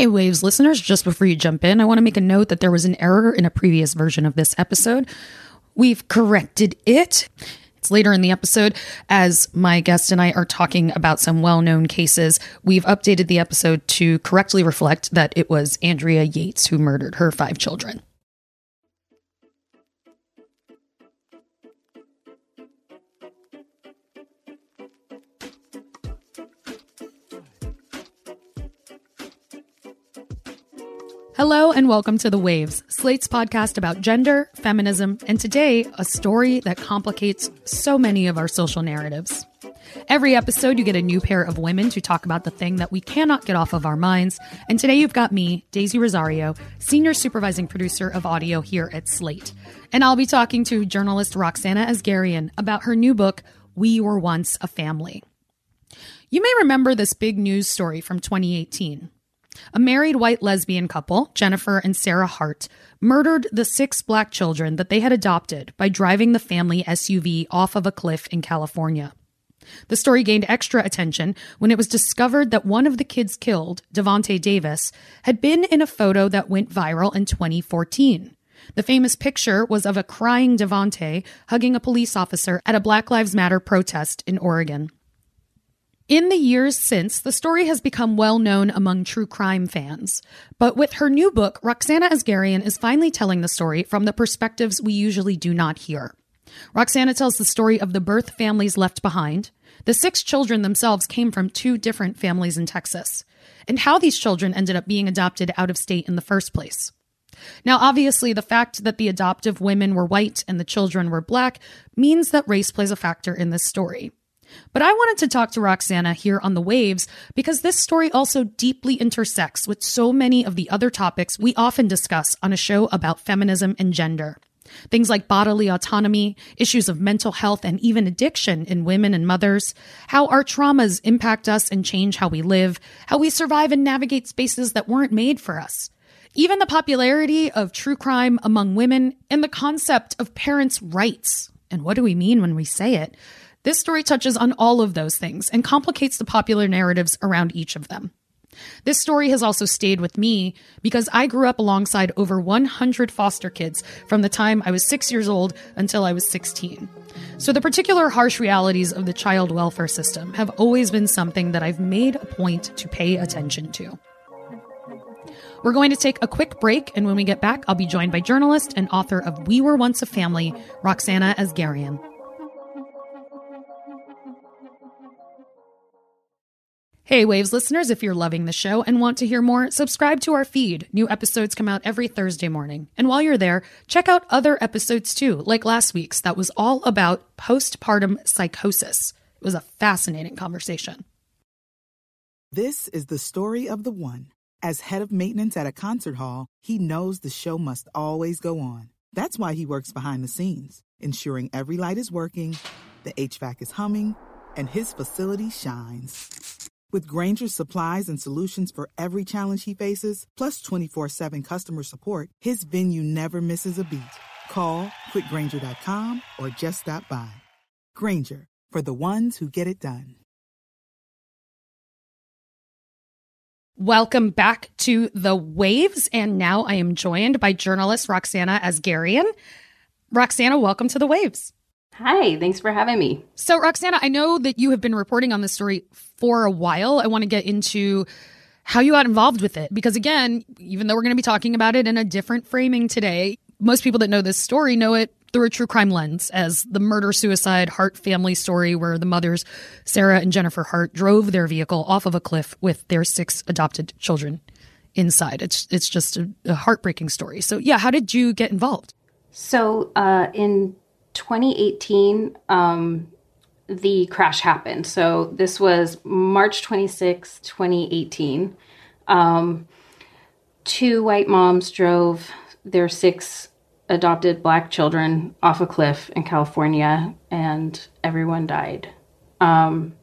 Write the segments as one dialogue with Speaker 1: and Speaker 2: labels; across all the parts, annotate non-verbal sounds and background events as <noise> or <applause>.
Speaker 1: Hey, Waves listeners, just before you jump in, I want to make a note that there was an error in a previous version of this episode. We've corrected it. It's later in the episode as my guest and I are talking about some well known cases. We've updated the episode to correctly reflect that it was Andrea Yates who murdered her five children. Hello and welcome to The Waves, Slate's podcast about gender, feminism, and today, a story that complicates so many of our social narratives. Every episode, you get a new pair of women to talk about the thing that we cannot get off of our minds. And today, you've got me, Daisy Rosario, senior supervising producer of audio here at Slate. And I'll be talking to journalist Roxanna Asgarian about her new book, We Were Once a Family. You may remember this big news story from 2018 a married white lesbian couple, Jennifer and Sarah Hart, murdered the six black children that they had adopted by driving the family SUV off of a cliff in California. The story gained extra attention when it was discovered that one of the kids killed, Devonte Davis, had been in a photo that went viral in 2014. The famous picture was of a crying Devonte hugging a police officer at a Black Lives Matter protest in Oregon. In the years since, the story has become well known among true crime fans. But with her new book, Roxanna Asgarian is finally telling the story from the perspectives we usually do not hear. Roxanna tells the story of the birth families left behind. The six children themselves came from two different families in Texas, and how these children ended up being adopted out of state in the first place. Now, obviously, the fact that the adoptive women were white and the children were black means that race plays a factor in this story. But I wanted to talk to Roxanna here on the waves because this story also deeply intersects with so many of the other topics we often discuss on a show about feminism and gender. Things like bodily autonomy, issues of mental health, and even addiction in women and mothers, how our traumas impact us and change how we live, how we survive and navigate spaces that weren't made for us. Even the popularity of true crime among women and the concept of parents' rights. And what do we mean when we say it? This story touches on all of those things and complicates the popular narratives around each of them. This story has also stayed with me because I grew up alongside over 100 foster kids from the time I was six years old until I was 16. So, the particular harsh realities of the child welfare system have always been something that I've made a point to pay attention to. We're going to take a quick break, and when we get back, I'll be joined by journalist and author of We Were Once a Family, Roxanna Asgarian. Hey, Waves listeners, if you're loving the show and want to hear more, subscribe to our feed. New episodes come out every Thursday morning. And while you're there, check out other episodes too, like last week's that was all about postpartum psychosis. It was a fascinating conversation.
Speaker 2: This is the story of the one. As head of maintenance at a concert hall, he knows the show must always go on. That's why he works behind the scenes, ensuring every light is working, the HVAC is humming, and his facility shines. With Grainger's supplies and solutions for every challenge he faces, plus 24 7 customer support, his venue never misses a beat. Call click grainger.com or just stop by. Grainger, for the ones who get it done.
Speaker 1: Welcome back to The Waves. And now I am joined by journalist Roxanna Asgarian. Roxanna, welcome to The Waves.
Speaker 3: Hi, thanks for having me.
Speaker 1: So, Roxanna, I know that you have been reporting on this story for a while. I want to get into how you got involved with it because, again, even though we're going to be talking about it in a different framing today, most people that know this story know it through a true crime lens as the murder suicide Hart family story where the mothers, Sarah and Jennifer Hart, drove their vehicle off of a cliff with their six adopted children inside. It's it's just a, a heartbreaking story. So yeah, how did you get involved?
Speaker 3: So uh, in 2018, um, the crash happened. So this was March 26, 2018. Um, two white moms drove their six adopted black children off a cliff in California, and everyone died. Um,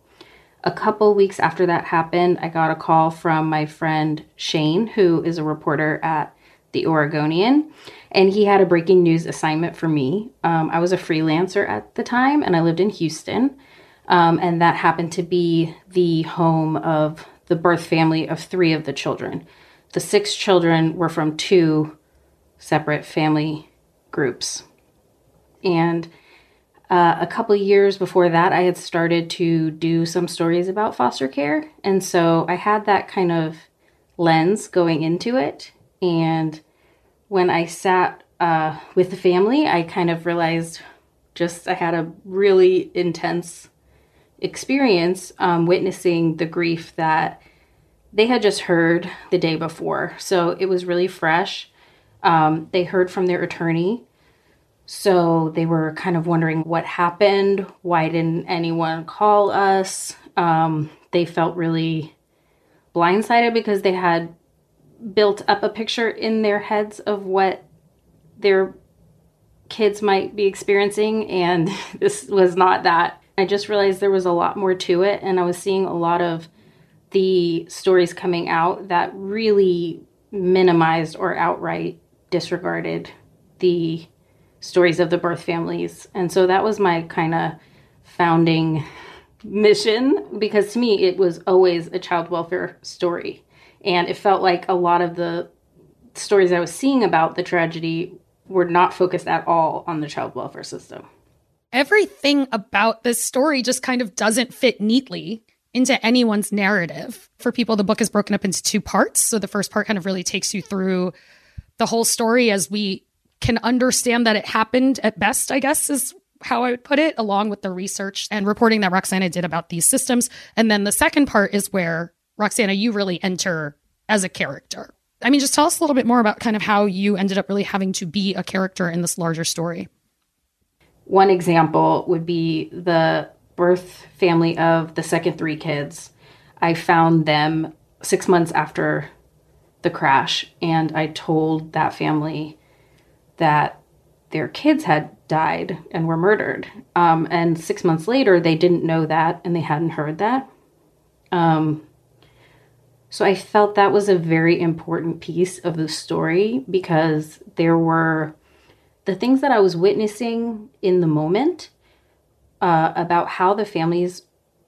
Speaker 3: a couple weeks after that happened, I got a call from my friend Shane, who is a reporter at The Oregonian and he had a breaking news assignment for me. Um, I was a freelancer at the time, and I lived in Houston, um, and that happened to be the home of the birth family of three of the children. the six children were from two separate family groups. And uh, a couple years before that, I had started to do some stories about foster care. And so I had that kind of lens going into it. And when I sat uh, with the family, I kind of realized just I had a really intense experience um, witnessing the grief that they had just heard the day before. So it was really fresh. Um, they heard from their attorney. So they were kind of wondering what happened. Why didn't anyone call us? Um, they felt really blindsided because they had built up a picture in their heads of what their kids might be experiencing, and <laughs> this was not that. I just realized there was a lot more to it, and I was seeing a lot of the stories coming out that really minimized or outright disregarded the stories of the birth families. And so that was my kind of founding <laughs> mission because to me it was always a child welfare story. And it felt like a lot of the stories I was seeing about the tragedy were not focused at all on the child welfare system.
Speaker 1: Everything about this story just kind of doesn't fit neatly into anyone's narrative. For people, the book is broken up into two parts. So the first part kind of really takes you through the whole story as we can understand that it happened at best, I guess, is how I would put it, along with the research and reporting that Roxanna did about these systems. And then the second part is where, Roxanna, you really enter as a character. I mean, just tell us a little bit more about kind of how you ended up really having to be a character in this larger story.
Speaker 3: One example would be the birth family of the second three kids. I found them six months after the crash, and I told that family that their kids had died and were murdered. Um, and six months later, they didn't know that and they hadn't heard that. Um, so I felt that was a very important piece of the story because there were the things that I was witnessing in the moment uh, about how the families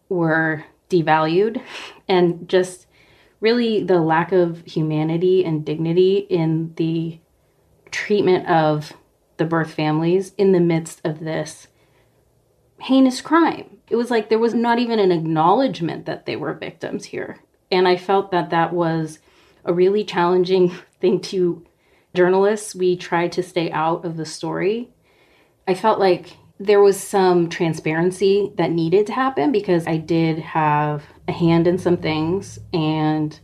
Speaker 3: were devalued <laughs> and just really the lack of humanity and dignity in the treatment of the birth families in the midst of this heinous crime. It was like there was not even an acknowledgement that they were victims here. And I felt that that was a really challenging <laughs> thing to journalists. We tried to stay out of the story. I felt like there was some transparency that needed to happen because I did have a hand in some things. And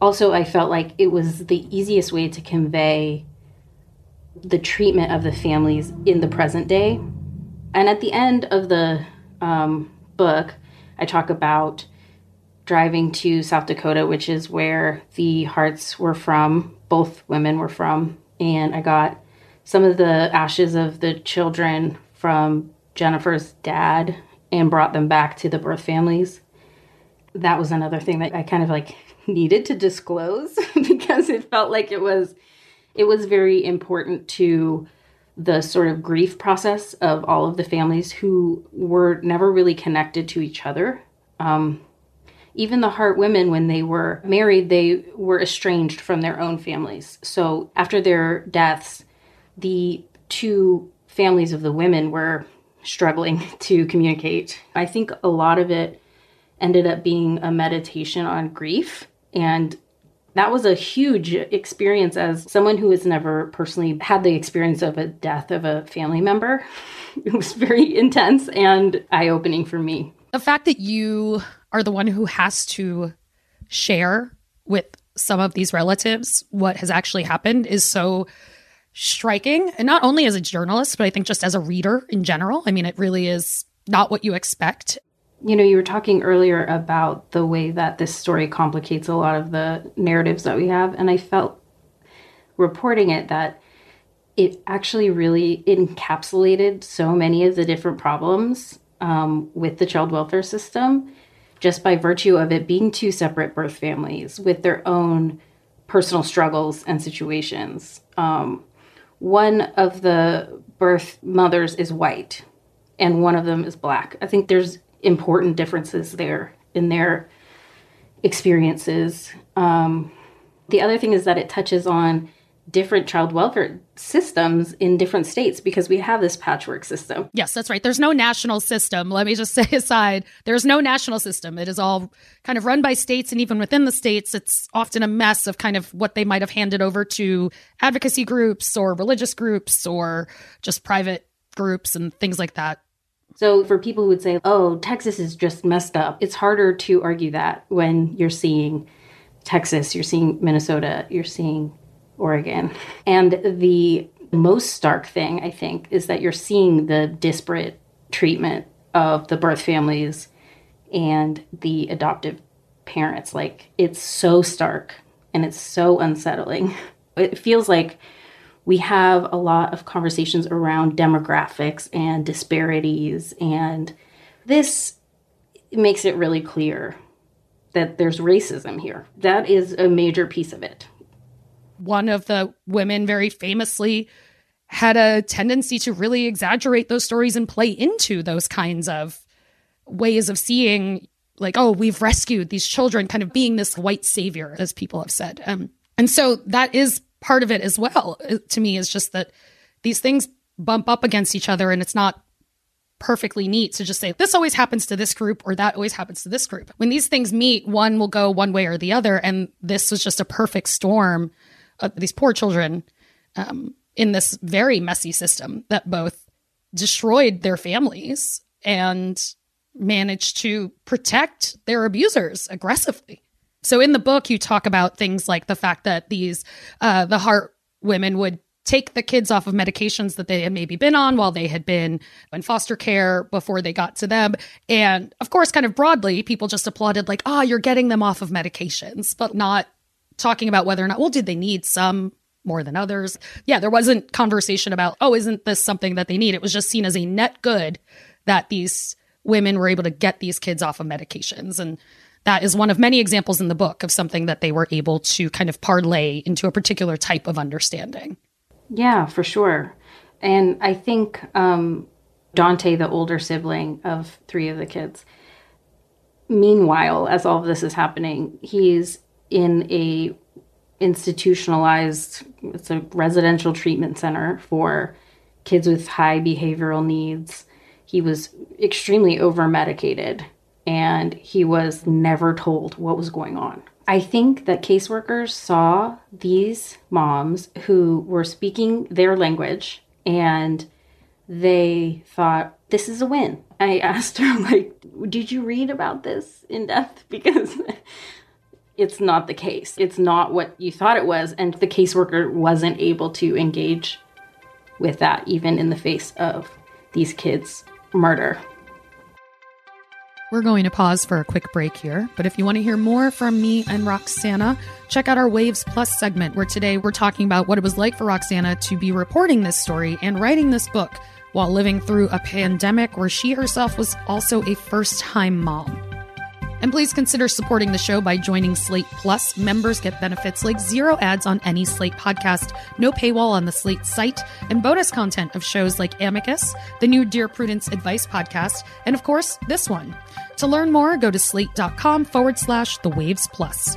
Speaker 3: also, I felt like it was the easiest way to convey the treatment of the families in the present day. And at the end of the um, book, I talk about driving to South Dakota, which is where the Harts were from, both women were from. And I got some of the ashes of the children from Jennifer's dad and brought them back to the birth families. That was another thing that I kind of like <laughs> needed to disclose <laughs> because it felt like it was it was very important to the sort of grief process of all of the families who were never really connected to each other. Um, even the Hart women, when they were married, they were estranged from their own families. So after their deaths, the two families of the women were struggling <laughs> to communicate. I think a lot of it ended up being a meditation on grief and that was a huge experience as someone who has never personally had the experience of a death of a family member. <laughs> It was very <laughs> intense and eye opening for me.
Speaker 1: The fact that you are the one who has to share with some of these relatives what has actually happened is so striking. And not only as a journalist, but I think just as a reader in general. I mean, it really is not what you expect
Speaker 3: you know, you were talking earlier about the way that this story complicates a lot of the narratives that we have. And I felt reporting it that it actually really encapsulated so many of the different problems um, with the child welfare system just by virtue of it being two separate birth families with their own personal struggles and situations. Um, one of the birth mothers is white and one of them is black. I think there's important differences there in their experiences. Um, The other thing is that it touches on different child welfare systems in different states because we have this patchwork system.
Speaker 1: Yes, that's right. There's no national system. Let me just <laughs> say aside, there's no national system. It is all kind of run by states and even within the states it's often a mess of kind of what they might have handed over to advocacy groups or religious groups or just private groups and things like that.
Speaker 3: So for people who would say, "Oh, Texas is just messed up." It's harder to argue that when you're seeing Texas, you're seeing Minnesota, you're seeing Oregon. And the most stark thing, I think, is that you're seeing the disparate treatment of the birth families and the adoptive parents. Like, it's so stark and it's so unsettling. It feels like we have a lot of conversations around demographics and disparities, and this makes it really clear that there's racism here. That is a major piece of it
Speaker 1: one of the women very famously had a tendency to really exaggerate those stories and play into those kinds of ways of seeing like oh we've rescued these children kind of being this white savior as people have said. Um, and so that is part of it as well uh, to me is just that these things bump up against each other and it's not perfectly neat to just say this always happens to this group or that always happens to this group. When these things meet one will go one way or the other and this was just a perfect storm uh, these poor children um, in this very messy system that both destroyed their families and managed to protect their abusers aggressively. So in the book, you talk about things like the fact that these uh, the Hart women would take the kids off of medications that they had maybe been on while they had been in foster care before they got to them. And of course, kind of broadly, people just applauded, like, oh, you're getting them off of medications, but not talking about whether or not, well, did they need some more than others? Yeah, there wasn't conversation about, oh, isn't this something that they need? It was just seen as a net good that these women were able to get these kids off of medications. And that is one of many examples in the book of something that they were able to kind of parlay into a particular type of understanding.
Speaker 3: Yeah, for sure. And I think um, Dontay, the older sibling of three of the kids, meanwhile, as all of this is happening, he's in a institutionalized it's a residential treatment center for kids with high behavioral needs. He was extremely over medicated and he was never told what was going on. I think that caseworkers saw these moms who were speaking their language and they thought this is a win. I <laughs> asked her like did you read about this in depth? <laughs> Because it's not the case. It's not what you thought it was. And the caseworker wasn't able to engage with that, even in the face of these kids' murder.
Speaker 1: We're going to pause for a quick break here, but if you want to hear more from me and Roxanna, check out our Waves Plus segment, where today we're talking about what it was like for Roxanna to be reporting this story and writing this book while living through a pandemic where she herself was also a first time mom. And please consider supporting the show by joining Slate Plus. Members get benefits like zero ads on any Slate podcast, no paywall on the Slate site, and bonus content of shows like Amicus, the new Dear Prudence Advice podcast, and of course, this one. To learn more, go to slate.com forward slash the waves plus.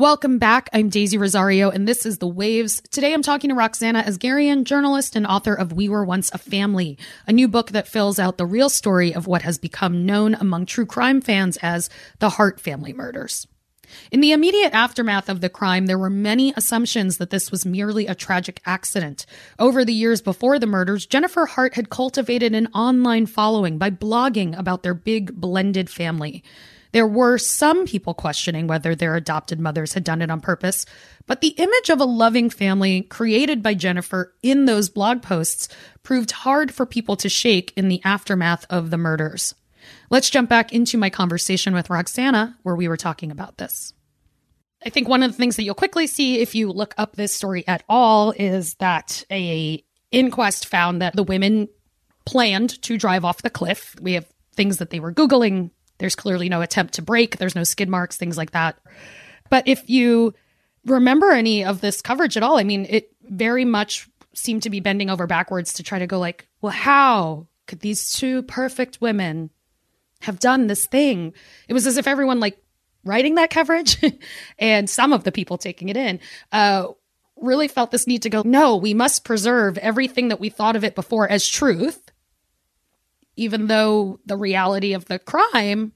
Speaker 1: Welcome back. I'm Daisy Rosario, and this is The Waves. Today I'm talking to Roxanna Asgarian, journalist and author of We Were Once a Family, a new book that fills out the real story of what has become known among true crime fans as the Hart family murders. In the immediate aftermath of the crime, there were many assumptions that this was merely a tragic accident. Over the years before the murders, Jennifer Hart had cultivated an online following by blogging about their big blended family. There were some people questioning whether their adopted mothers had done it on purpose, but the image of a loving family created by Jennifer in those blog posts proved hard for people to shake in the aftermath of the murders. Let's jump back into my conversation with Roxanna, where we were talking about this. I think one of the things that you'll quickly see if you look up this story at all is that a inquest found that the women planned to drive off the cliff. We have things that they were googling there's clearly no attempt to brake, there's no skid marks, things like that. But if you remember any of this coverage at all, I mean, it very much seemed to be bending over backwards to try to go like, well, how could these two perfect women have done this thing? It was as if everyone like writing that coverage <laughs> and some of the people taking it in uh, really felt this need to go, no, we must preserve everything that we thought of it before as truth even though the reality of the crime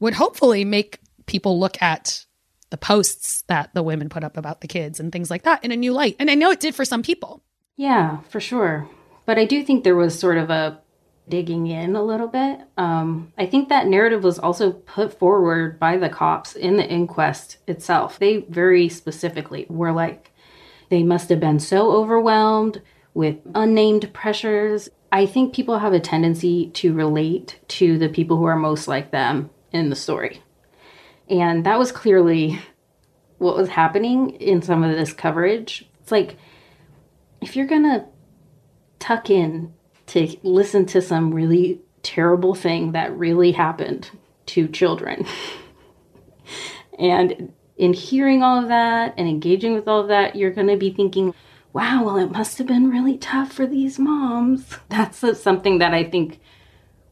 Speaker 1: would hopefully make people look at the posts that the women put up about the kids and things like that in a new light. And I know it did for some people.
Speaker 3: Yeah, for sure. But I do think there was sort of a digging in a little bit. Um, I think that narrative was also put forward by the cops in the inquest itself. They very specifically were like, they must have been so overwhelmed with unnamed pressures I think people have a tendency to relate to the people who are most like them in the story. And that was clearly what was happening in some of this coverage. It's like if you're going to tuck in to listen to some really terrible thing that really happened to children. <laughs> and in hearing all of that and engaging with all of that, you're going to be thinking, wow, well, it must have been really tough for these moms. <laughs> That's something that I think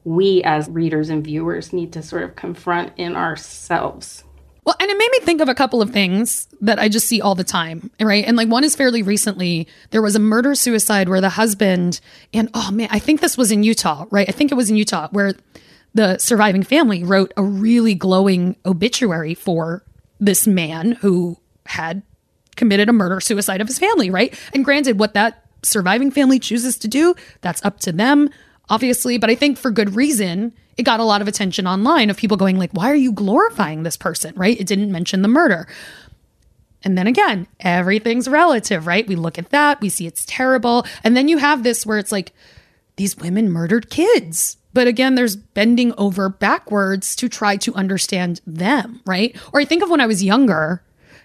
Speaker 3: we as readers and viewers need to sort of confront in ourselves.
Speaker 1: Well, and it made me think of a couple of things that I just see all the time, right? And like one is fairly recently, there was a murder suicide where the husband, and oh man, I think this was in Utah, right? I think it was in Utah where the surviving family wrote a really glowing obituary for this man who had committed a murder suicide of his family, right? And granted, what that surviving family chooses to do, that's up to them, obviously. But I think for good reason, it got a lot of attention online of people going like, why are you glorifying this person, right? It didn't mention the murder. And then again, everything's relative, right? We look at that, we see it's terrible. And then you have this where it's like, these women murdered kids. But again, there's bending over backwards to try to understand them, right? Or I think of when I was younger,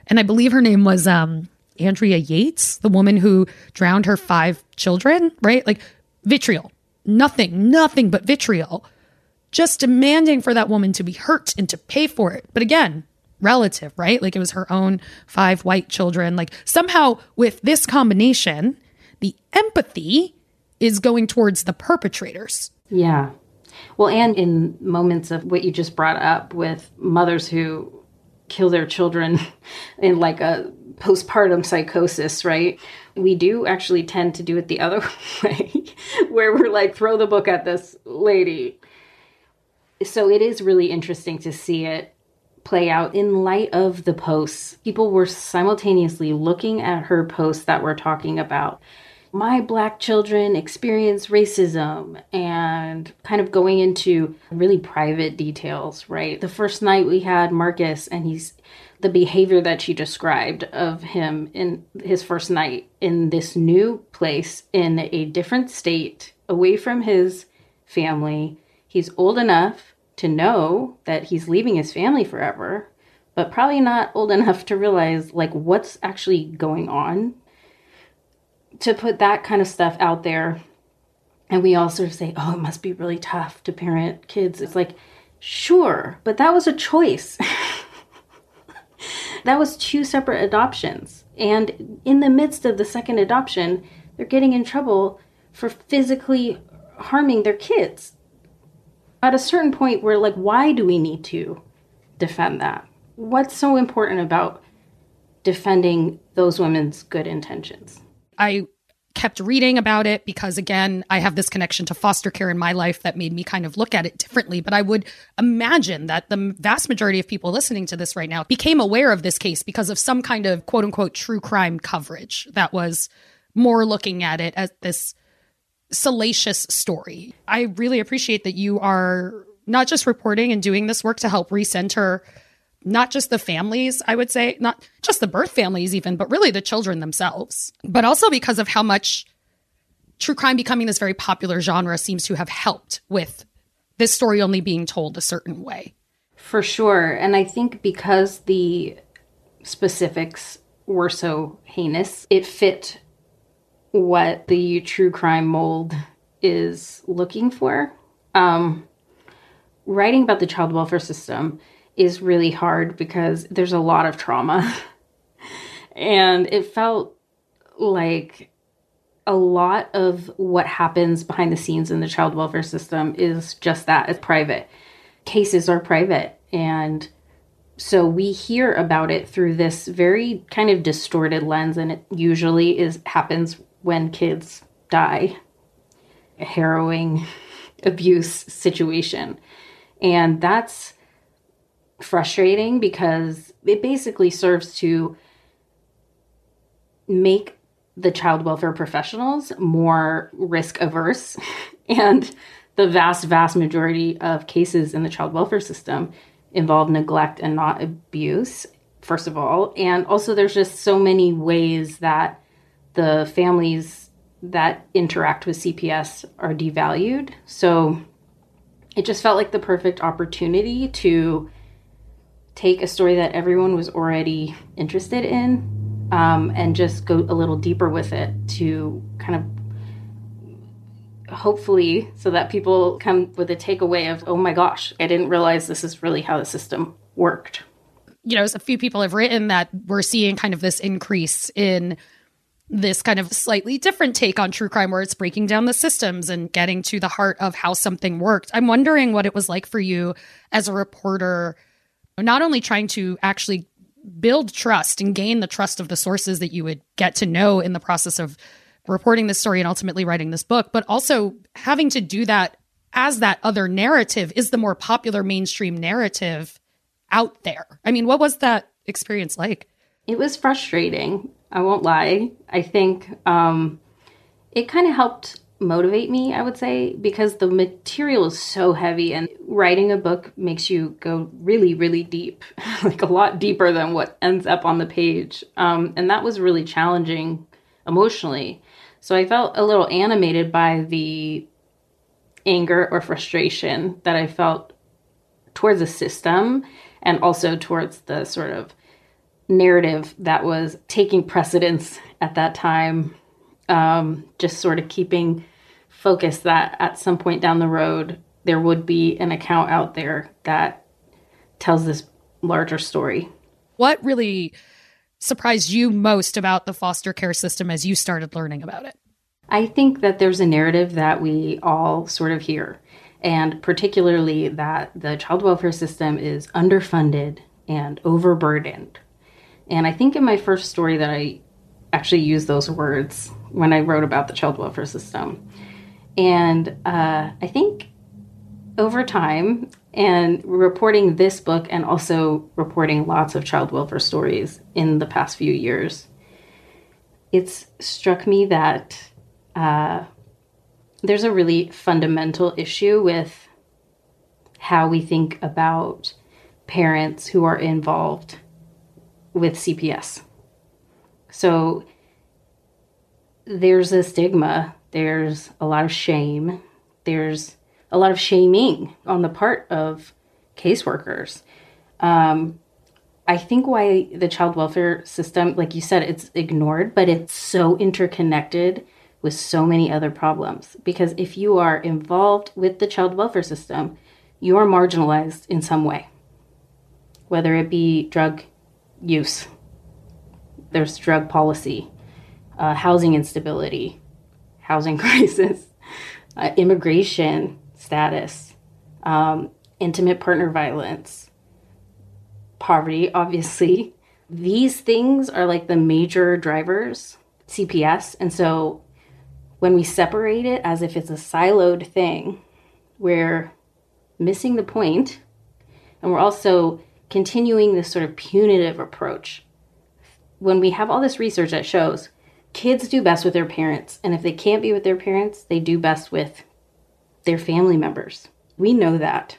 Speaker 1: and I believe her name was um, Andrea Yates, the woman who drowned her five children, right? Like vitriol, nothing, nothing but vitriol, just demanding for that woman to be hurt and to pay for it. But again, relative, right? Like it was her own five white children. Like somehow with this combination, the empathy is going towards the perpetrators.
Speaker 3: Yeah. Well, and in moments of what you just brought up with mothers who kill their children <laughs> in like a postpartum psychosis, right? We do actually tend to do it the <laughs> other way, where we're like, throw the book at this lady. So it is really interesting to see it play out in light of the posts. People were simultaneously looking at her posts that we're talking about my black children experience racism and kind of going into really private details, right? The first night we had Markis and he's the behavior that she described of him in his first night in this new place in a different state away from his family. He's old enough to know that he's leaving his family forever, but probably not old enough to realize like what's actually going on to put that kind of stuff out there and we all sort of say, oh, it must be really tough to parent kids. It's like, sure, but that was a choice. <laughs> that was two separate adoptions. And in the midst of the second adoption, they're getting in trouble for physically harming their kids. At a certain point, we're like, why do we need to defend that? What's so important about defending those women's good intentions?
Speaker 1: I kept reading about it because again i have this connection to foster care in my life that made me kind of look at it differently. But i would imagine that the vast majority of people listening to this right now became aware of this case because of some kind of quote unquote true crime coverage that was more looking at it as this salacious story. I really appreciate that you are not just reporting and doing this work to help recenter not just the families, I would say, not just the birth families, even, but really the children themselves, but also because of how much true crime becoming this very popular genre seems to have helped with this story only being told a certain way.
Speaker 3: For sure. And I think because the specifics were so heinous, it fit what the true crime mold is looking for. Um, writing about the child welfare system is really hard because there's a lot of trauma. <laughs> and it felt like a lot of what happens behind the scenes in the child welfare system is just that it's private. Cases are private. And so we hear about it through this very kind of distorted lens, and it usually is happens when kids die. A harrowing <laughs> abuse situation. And that's frustrating because it basically serves to make the child welfare professionals more risk averse. <laughs> And the vast vast majority of cases in the child welfare system involve neglect and not abuse first of all. And also there's just so many ways that the families that interact with CPS are devalued. So it just felt like the perfect opportunity to take a story that everyone was already interested in um, and just go a little deeper with it to kind of hopefully so that people come with a takeaway of oh my gosh i didn't realize this is really how the system worked.
Speaker 1: You know a few people have written that we're seeing kind of this increase in this kind of slightly different take on true crime where it's breaking down the systems and getting to the heart of how something worked. I'm wondering what it was like for you as a reporter not only trying to actually build trust and gain the trust of the sources that you would get to know in the process of reporting this story and ultimately writing this book, but also having to do that as that other narrative is the more popular mainstream narrative out there. I mean, what was that experience like?
Speaker 3: It was frustrating. I won't lie. I think um, it kind of helped motivate me, I would say, because the material is so heavy and writing a book makes you go really, really deep, <laughs> like a lot deeper than what ends up on the page. Um, and that was really challenging emotionally. So I felt a little animated by the anger or frustration that I felt towards the system and also towards the sort of narrative that was taking precedence at that time um, just sort of keeping focus that at some point down the road there would be an account out there that tells this larger story.
Speaker 1: What really surprised you most about the foster care system as you started learning about it?
Speaker 3: I think that there's a narrative that we all sort of hear, and particularly that the child welfare system is underfunded and overburdened. And I think in my first story that I actually used those words when I wrote about the child welfare system. And uh, I think over time, and reporting this book and also reporting lots of child welfare stories in the past few years, it's struck me that uh, there's a really fundamental issue with how we think about parents who are involved with CPS. So there's a stigma, there's a lot of shame, there's a lot of shaming on the part of caseworkers. Um, I think why the child welfare system, like you said, it's ignored, but it's so interconnected with so many other problems. Because if you are involved with the child welfare system, you are marginalized in some way, whether it be drug use, there's drug policy, uh, housing instability, housing <laughs> crisis, uh, immigration status, um, intimate partner violence, poverty, obviously. These things are like the major drivers, CPS. And so when we separate it as if it's a siloed thing, we're missing the point and we're also continuing this sort of punitive approach when we have all this research that shows kids do best with their parents, and if they can't be with their parents, they do best with their family members. We know that.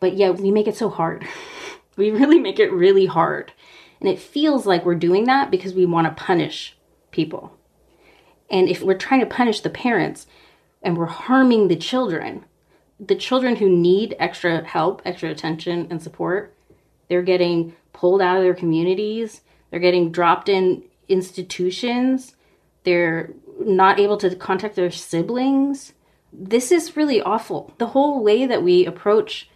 Speaker 3: But yeah, we make it so hard. <laughs> we really make it really hard. And it feels like we're doing that because we want to punish people. And if we're trying to punish the parents and we're harming the children, the children who need extra help, extra attention, and support, they're getting pulled out of their communities, they're getting dropped in institutions, they're not able to contact their siblings. This is really awful. The whole way that we approach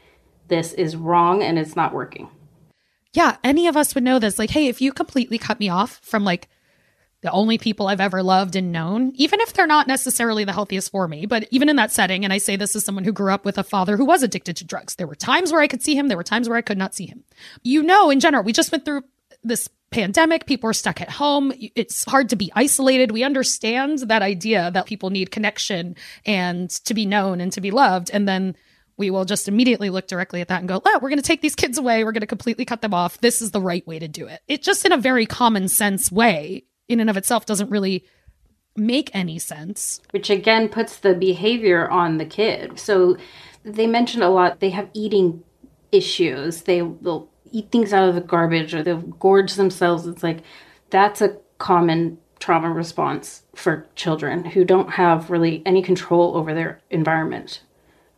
Speaker 3: this is wrong and it's not working.
Speaker 1: Yeah, any of us would know this. Like, hey, if you completely cut me off from like the only people I've ever loved and known, even if they're not necessarily the healthiest for me, but even in that setting, and I say this as someone who grew up with a father who was addicted to drugs, there were times where I could see him, there were times where I could not see him. You know, in general, we just went through this pandemic, people are stuck at home. It's hard to be isolated. We understand that idea that people need connection and to be known and to be loved. And then we will just immediately look directly at that and go, oh, we're going to take these kids away. We're going to completely cut them off. This is the right way to do it. It just in a very common sense way, in and of itself, doesn't really make any sense.
Speaker 3: Which again puts the behavior on the kid. So they mentioned a lot, they have eating issues. They will eat things out of the garbage or they'll gorge themselves. It's like that's a common trauma response for children who don't have really any control over their environment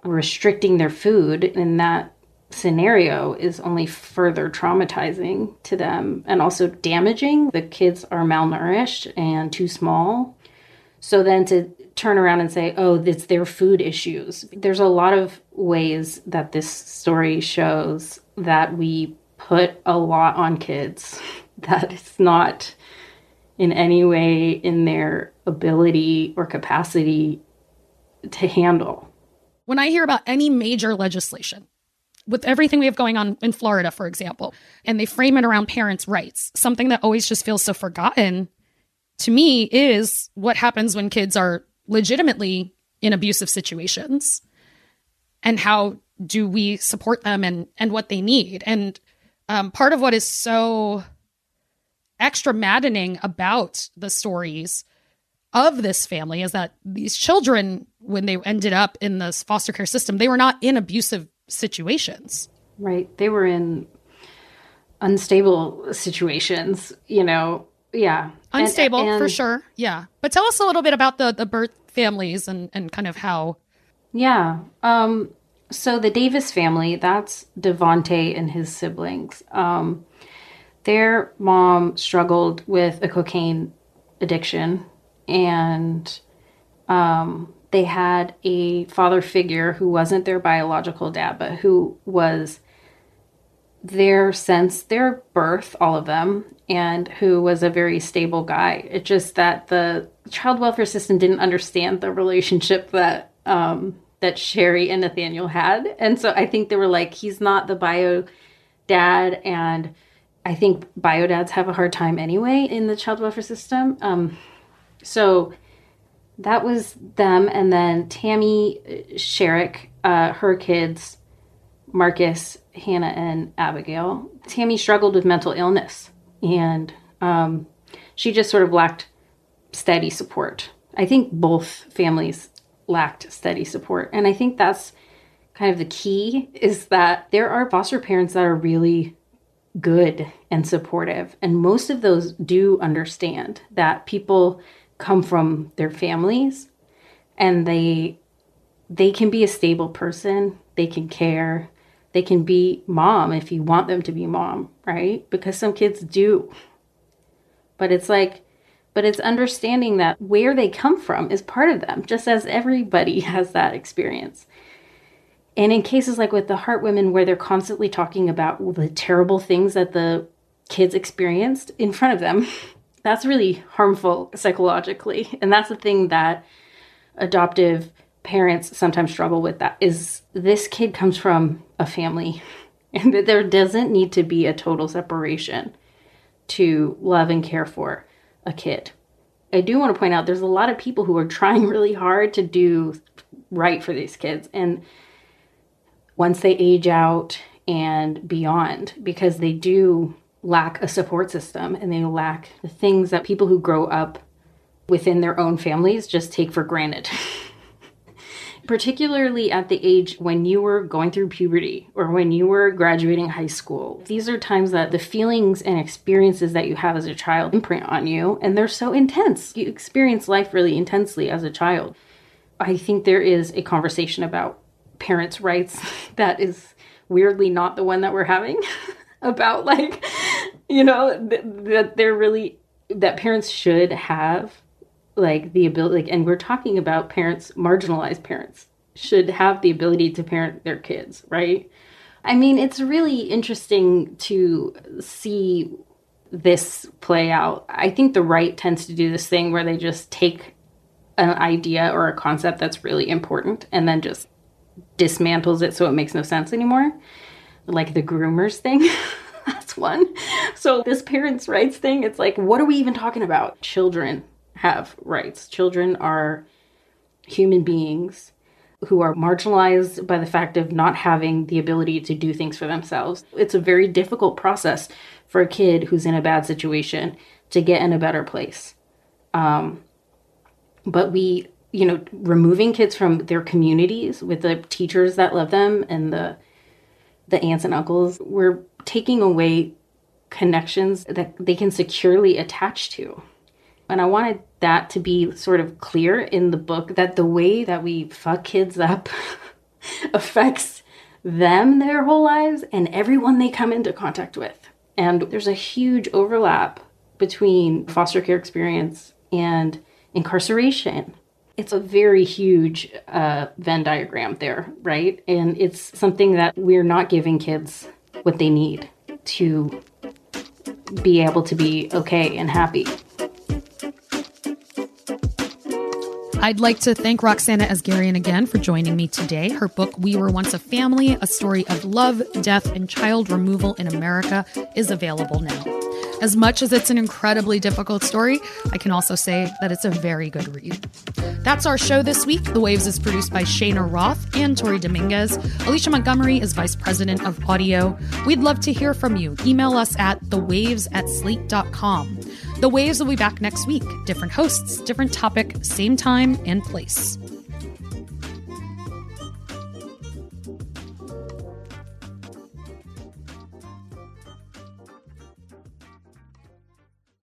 Speaker 3: restricting their food in that scenario is only further traumatizing to them and also damaging. The kids are malnourished and too small. So then to turn around and say, oh, it's their food issues. There's a lot of ways that this story shows that we put a lot on kids. <laughs> That it's not in any way in their ability or capacity to handle.
Speaker 1: When I hear about any major legislation, with everything we have going on in Florida, for example, and they frame it around parents' rights, something that always just feels so forgotten to me is what happens when kids are legitimately in abusive situations and how do we support them and and what they need. And um, part of what is so extra maddening about the stories of this family is that these children, when they ended up in this foster care system, they were not in abusive situations.
Speaker 3: Right. They were in unstable situations, you know. Yeah.
Speaker 1: Unstable and, and, for sure. Yeah. But tell us a little bit about the, the birth families and, and kind of how.
Speaker 3: Yeah. Um, so the Davis family, that's Devonte and his siblings. Um, their mom struggled with a cocaine addiction and um, they had a father figure who wasn't their biological dad, but who was there since their birth, all of them, and who was a very stable guy. It's just that the child welfare system didn't understand the relationship that um, that Sherry and Nathaniel had, and so I think they were like, he's not the bio dad, and I think bio dads have a hard time anyway in the child welfare system. Um, so that was them. And then Tammy Sherrick, uh, her kids, Markis, Hannah, and Abigail. Tammy struggled with mental illness and um, she just sort of lacked steady support. I think both families lacked steady support. And I think that's kind of the key is that there are foster parents that are really good and supportive. And most of those do understand that people come from their families and they they can be a stable person they can care they can be mom if you want them to be mom right because some kids do but it's like but it's understanding that where they come from is part of them just as everybody has that experience and in cases like with the Hart women where they're constantly talking about the terrible things that the kids experienced in front of them <laughs> that's really harmful psychologically. And that's the thing that adoptive parents sometimes struggle with that is this kid comes from a family <laughs> and that there doesn't need to be a total separation to love and care for a kid. I do want to point out there's a lot of people who are trying <laughs> really hard to do right for these kids and once they age out and beyond because they do lack a support system and they lack the things that people who grow up within their own families just take for granted. <laughs> particularly at the age when you were going through puberty or when you were graduating high school. These are times that the feelings and experiences that you have as a child imprint on you, and they're so intense. You experience life really intensely as a child. I think there is a conversation about parents' rights <laughs> that is weirdly not the one that we're having <laughs> about, like, you know, th- that they're really, that parents should have like the ability like, and we're talking about parents marginalized parents should have the ability to parent their kids right? I mean it's really interesting to see this play out. I think the right tends to do this thing where they just take an idea or a concept that's really important and then just dismantles it so it makes no sense anymore like the groomers thing. <laughs> That's one. So this parents rights thing it's like what are we even talking about? Children have rights. Children are human beings who are marginalized by the fact of not having the ability to do things for themselves. It's a very difficult process for a kid who's in a bad situation to get in a better place. Um, but we, you know, removing kids from their communities with the teachers that love them and the the aunts and uncles, we're taking away connections that they can securely attach to. And I wanted that to be sort of clear in the book that the way that we fuck kids up <laughs> affects them their whole lives and everyone they come into contact with. And there's a huge overlap between foster care experience and incarceration. It's a very huge uh, Venn diagram there, right? And it's something that we're not giving kids what they need to be able to be okay and happy.
Speaker 1: I'd like to thank Roxanna Asgarian again for joining me today. Her book, We Were Once a Family A Story of Love, Death, and Child Removal in America, is available now. As much as it's an incredibly difficult story, I can also say that it's a very good read. That's our show this week. The Waves is produced by Cheyna Roth and Tori Dominguez. Alicia Montgomery is Vice President of Audio. We'd love to hear from you. Email us at thewaves at slate.com. The Waves will be back next week. Different hosts, different topic, same time and place.